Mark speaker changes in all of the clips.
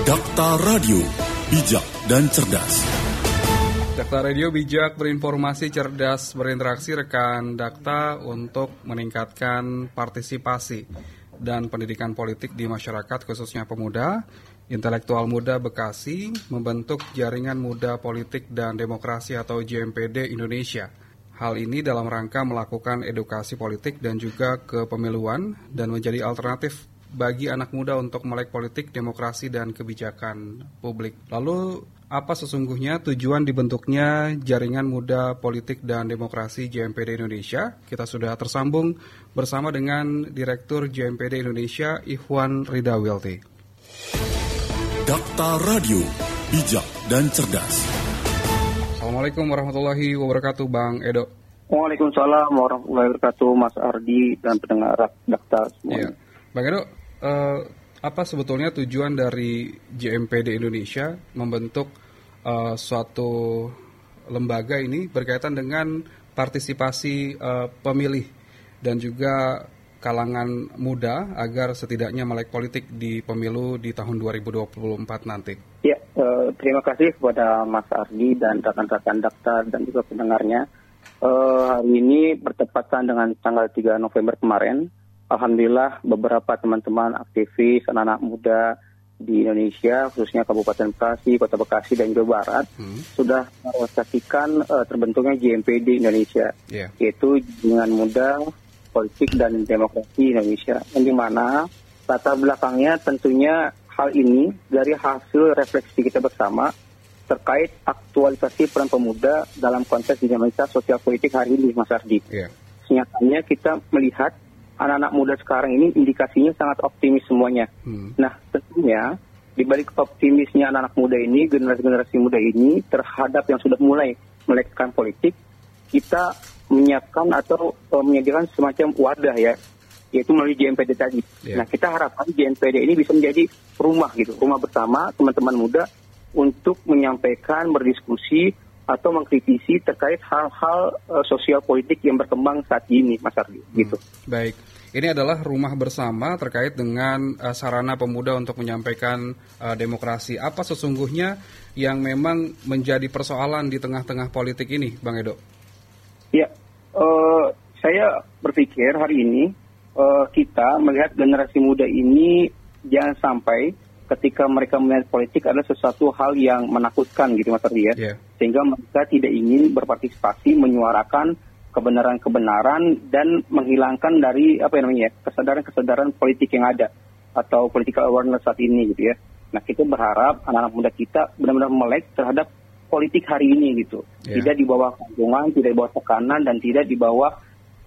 Speaker 1: Dakta Radio, bijak dan cerdas.
Speaker 2: Dakta Radio bijak berinformasi cerdas berinteraksi rekan Dakta untuk meningkatkan partisipasi dan pendidikan politik di masyarakat khususnya pemuda. Intelektual Muda Bekasi membentuk Jaringan Muda Politik dan Demokrasi atau JMPD Indonesia. Hal ini dalam rangka melakukan edukasi politik dan juga kepemiluan dan menjadi alternatif bagi anak muda untuk melek politik, demokrasi, dan kebijakan publik. Lalu, apa sesungguhnya tujuan dibentuknya Jaringan Muda Politik dan Demokrasi JMPD Indonesia? Kita sudah tersambung bersama dengan Direktur JMPD Indonesia, Ikhwan Ridawilti.
Speaker 1: Dakta Radio, bijak dan cerdas.
Speaker 2: Assalamualaikum warahmatullahi wabarakatuh, Bang Edo.
Speaker 3: Waalaikumsalam warahmatullahi wabarakatuh, Mas Ardi dan pendengar Dakta semuanya.
Speaker 2: Ya. Bang Edo, uh, apa sebetulnya tujuan dari JMPD Indonesia membentuk uh, suatu lembaga ini berkaitan dengan partisipasi uh, pemilih dan juga kalangan muda agar setidaknya melek politik di pemilu di tahun 2024 nanti.
Speaker 3: Ya, uh, terima kasih kepada Mas Ardi dan rekan-rekan daftar dan juga pendengarnya. Uh, hari ini bertepatan dengan tanggal 3 November kemarin, Alhamdulillah beberapa teman-teman aktivis anak-anak muda di Indonesia, khususnya Kabupaten Bekasi, Kota Bekasi, dan Jawa Barat, hmm. sudah merealisasikan uh, terbentuknya JMPD Indonesia, yeah. yaitu Jaringan Muda Politik dan Demokrasi Indonesia, yang di mana latar belakangnya tentunya hal ini dari hasil refleksi kita bersama terkait aktualisasi peran pemuda dalam konteks dinamika sosial politik hari ini, Mas Ardi. Yeah. Senyatanya kita melihat anak-anak muda sekarang ini indikasinya sangat optimis semuanya. Hmm. Nah, tentunya di balik optimisnya anak-anak muda ini, generasi-generasi muda ini terhadap yang sudah mulai melekkan politik, kita menyiapkan atau uh, menyediakan semacam wadah ya, yaitu melalui JMPD tadi. Yeah. Nah, kita harapkan JMPD ini bisa menjadi rumah gitu, rumah bersama teman-teman muda untuk menyampaikan, berdiskusi, atau mengkritisi terkait hal-hal uh, sosial politik yang berkembang saat ini, Mas Ardi. Hmm, gitu.
Speaker 2: Baik. Ini adalah rumah bersama terkait dengan uh, sarana pemuda untuk menyampaikan uh, demokrasi. Apa sesungguhnya yang memang menjadi persoalan di tengah-tengah politik ini, Bang Edo?
Speaker 3: Ya, uh, saya berpikir hari ini uh, kita melihat generasi muda ini jangan sampai ketika mereka melihat politik adalah sesuatu hal yang menakutkan gitu Mas Ardi ya. Yeah. Sehingga mereka tidak ingin berpartisipasi menyuarakan kebenaran-kebenaran dan menghilangkan dari apa yang namanya kesadaran-kesadaran politik yang ada atau political awareness saat ini gitu ya. Nah kita berharap anak-anak muda kita benar-benar melek terhadap politik hari ini gitu. Yeah. Tidak di bawah kandungan, tidak di bawah tekanan dan tidak di bawah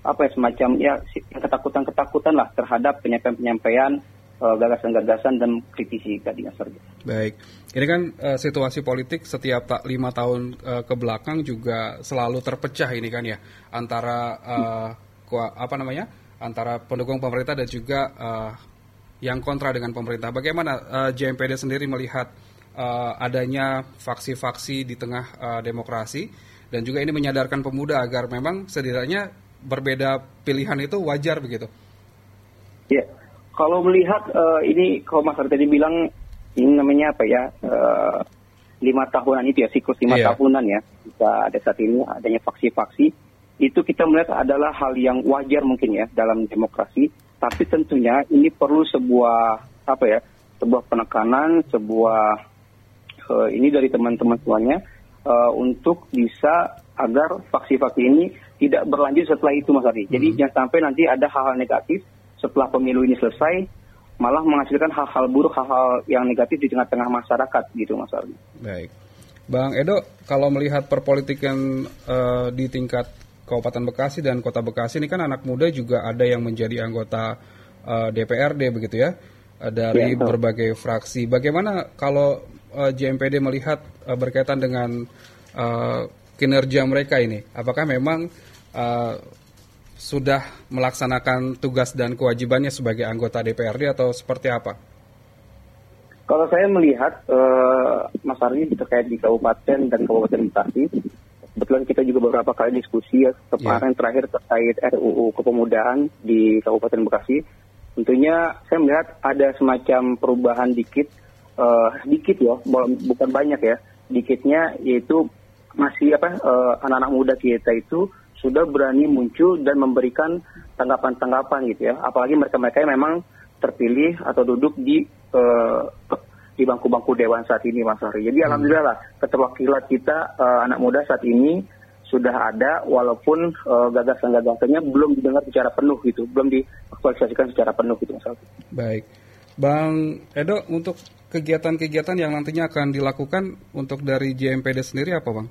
Speaker 3: apa ya semacam ya ketakutan-ketakutan lah terhadap penyampaian-penyampaian gagasan-gagasan dan kritisi tadi Mas
Speaker 2: Baik, ini kan uh, situasi politik setiap tak lima tahun uh, ke belakang juga selalu terpecah ini kan ya antara uh, apa namanya antara pendukung pemerintah dan juga uh, yang kontra dengan pemerintah. Bagaimana uh, JMPD sendiri melihat uh, adanya faksi-faksi di tengah uh, demokrasi dan juga ini menyadarkan pemuda agar memang setidaknya berbeda pilihan itu wajar begitu?
Speaker 3: Ya, kalau melihat uh, ini, kalau Mas tadi bilang ini namanya apa ya uh, lima tahunan itu ya siklus lima yeah. tahunan ya kita ada saat ini adanya faksi-faksi itu kita melihat adalah hal yang wajar mungkin ya dalam demokrasi tapi tentunya ini perlu sebuah apa ya sebuah penekanan sebuah uh, ini dari teman-teman semuanya uh, untuk bisa agar faksi-faksi ini tidak berlanjut setelah itu Mas Ari. Jadi hmm. jangan sampai nanti ada hal-hal negatif setelah pemilu ini selesai malah menghasilkan hal-hal buruk, hal-hal yang negatif di tengah-tengah masyarakat gitu Mas Aldi.
Speaker 2: Baik. Bang Edo, kalau melihat perpolitikan uh, di tingkat Kabupaten Bekasi dan Kota Bekasi ini kan anak muda juga ada yang menjadi anggota uh, eh, DPRD begitu ya uh, dari ya, berbagai fraksi. Bagaimana kalau uh, JMPD melihat uh, berkaitan dengan uh, kinerja mereka ini? Apakah memang uh, sudah melaksanakan tugas dan kewajibannya sebagai anggota DPRD atau seperti apa?
Speaker 3: Kalau saya melihat uh, Mas Ardi terkait di kabupaten dan kabupaten Bekasi, kebetulan kita juga beberapa kali diskusi ya kemarin yeah. terakhir terkait RUU kepemudaan di Kabupaten Bekasi. Tentunya saya melihat ada semacam perubahan dikit uh, sedikit ya, bukan banyak ya, sedikitnya yaitu masih apa uh, anak-anak muda kita itu sudah berani muncul dan memberikan tanggapan-tanggapan gitu ya. Apalagi mereka-mereka yang memang terpilih atau duduk di uh, di bangku-bangku dewan saat ini Mas Hari. Jadi hmm. alhamdulillah lah keterwakilan kita uh, anak muda saat ini sudah ada walaupun uh, gagasan-gagasannya belum didengar secara penuh gitu, belum diaktualisasikan secara penuh gitu Mas Hari.
Speaker 2: Baik. Bang Edo untuk kegiatan-kegiatan yang nantinya akan dilakukan untuk dari JMPD sendiri apa Bang?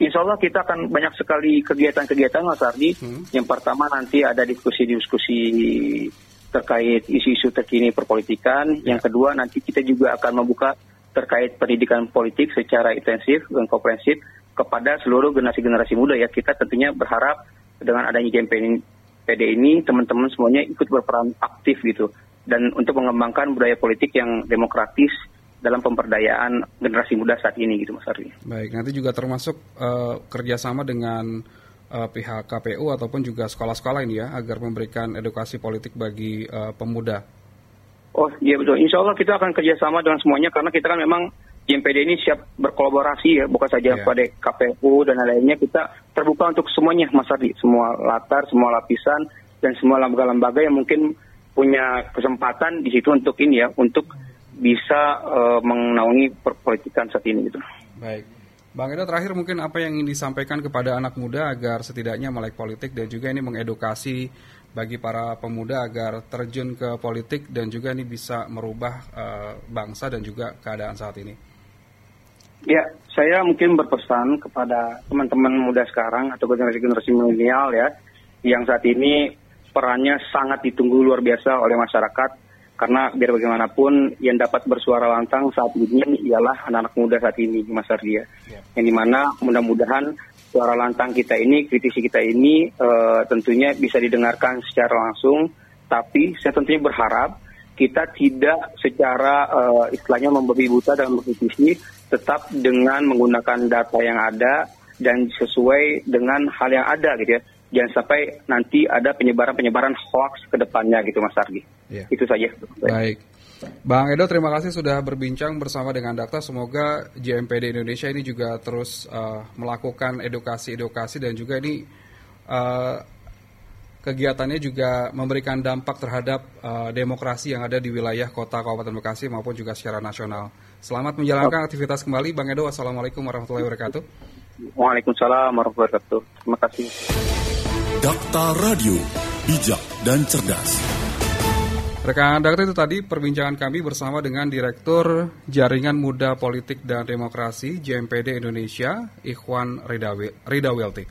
Speaker 3: Insya Allah kita akan banyak sekali kegiatan-kegiatan Mas Ardi. Hmm. Yang pertama nanti ada diskusi-diskusi terkait isu-isu terkini perpolitikan. Ya. Yang kedua nanti kita juga akan membuka terkait pendidikan politik secara intensif dan komprehensif kepada seluruh generasi-generasi muda ya. Kita tentunya berharap dengan adanya campaign PD ini teman-teman semuanya ikut berperan aktif gitu dan untuk mengembangkan budaya politik yang demokratis dalam pemberdayaan generasi muda saat ini gitu Mas Ardi.
Speaker 2: Baik, nanti juga termasuk uh, kerjasama dengan uh, pihak KPU ataupun juga sekolah-sekolah ini ya agar memberikan edukasi politik bagi uh, pemuda.
Speaker 3: Oh iya betul, Insya Allah kita akan kerjasama dengan semuanya karena kita kan memang JMPD ini siap berkolaborasi ya, bukan saja yeah. pada KPU dan lainnya kita terbuka untuk semuanya Mas Ardi, semua latar, semua lapisan dan semua lembaga-lembaga yang mungkin punya kesempatan di situ untuk ini ya, untuk bisa uh, menaungi perpolitikan saat ini gitu.
Speaker 2: Baik. Bang Edo terakhir mungkin apa yang ingin disampaikan kepada anak muda agar setidaknya melek politik dan juga ini mengedukasi bagi para pemuda agar terjun ke politik dan juga ini bisa merubah uh, bangsa dan juga keadaan saat ini.
Speaker 3: Ya, saya mungkin berpesan kepada teman-teman muda sekarang atau generasi-generasi milenial ya, yang saat ini perannya sangat ditunggu luar biasa oleh masyarakat karena biar bagaimanapun yang dapat bersuara lantang saat ini ialah anak-anak muda saat ini Mas Ardia. Ya. Yang di mana mudah-mudahan suara lantang kita ini, kritisi kita ini uh, tentunya bisa didengarkan secara langsung. Tapi saya tentunya berharap kita tidak secara uh, istilahnya membabi buta dalam berkritisi, tetap dengan menggunakan data yang ada dan sesuai dengan hal yang ada gitu ya jangan sampai nanti ada penyebaran-penyebaran hoax ke depannya gitu Mas Argi. Ya. Itu saja.
Speaker 2: Baik. Bang Edo, terima kasih sudah berbincang bersama dengan Dakta. Semoga JMPD Indonesia ini juga terus uh, melakukan edukasi-edukasi dan juga ini uh, kegiatannya juga memberikan dampak terhadap uh, demokrasi yang ada di wilayah kota Kabupaten Bekasi maupun juga secara nasional. Selamat menjalankan aktivitas kembali, Bang Edo. Wassalamualaikum warahmatullahi wabarakatuh.
Speaker 3: Waalaikumsalam warahmatullahi wabarakatuh. Terima kasih.
Speaker 1: Dakta Radio, bijak dan cerdas.
Speaker 2: Rekan Dakta itu tadi perbincangan kami bersama dengan Direktur Jaringan Muda Politik dan Demokrasi JMPD Indonesia, Ikhwan Ridawelti.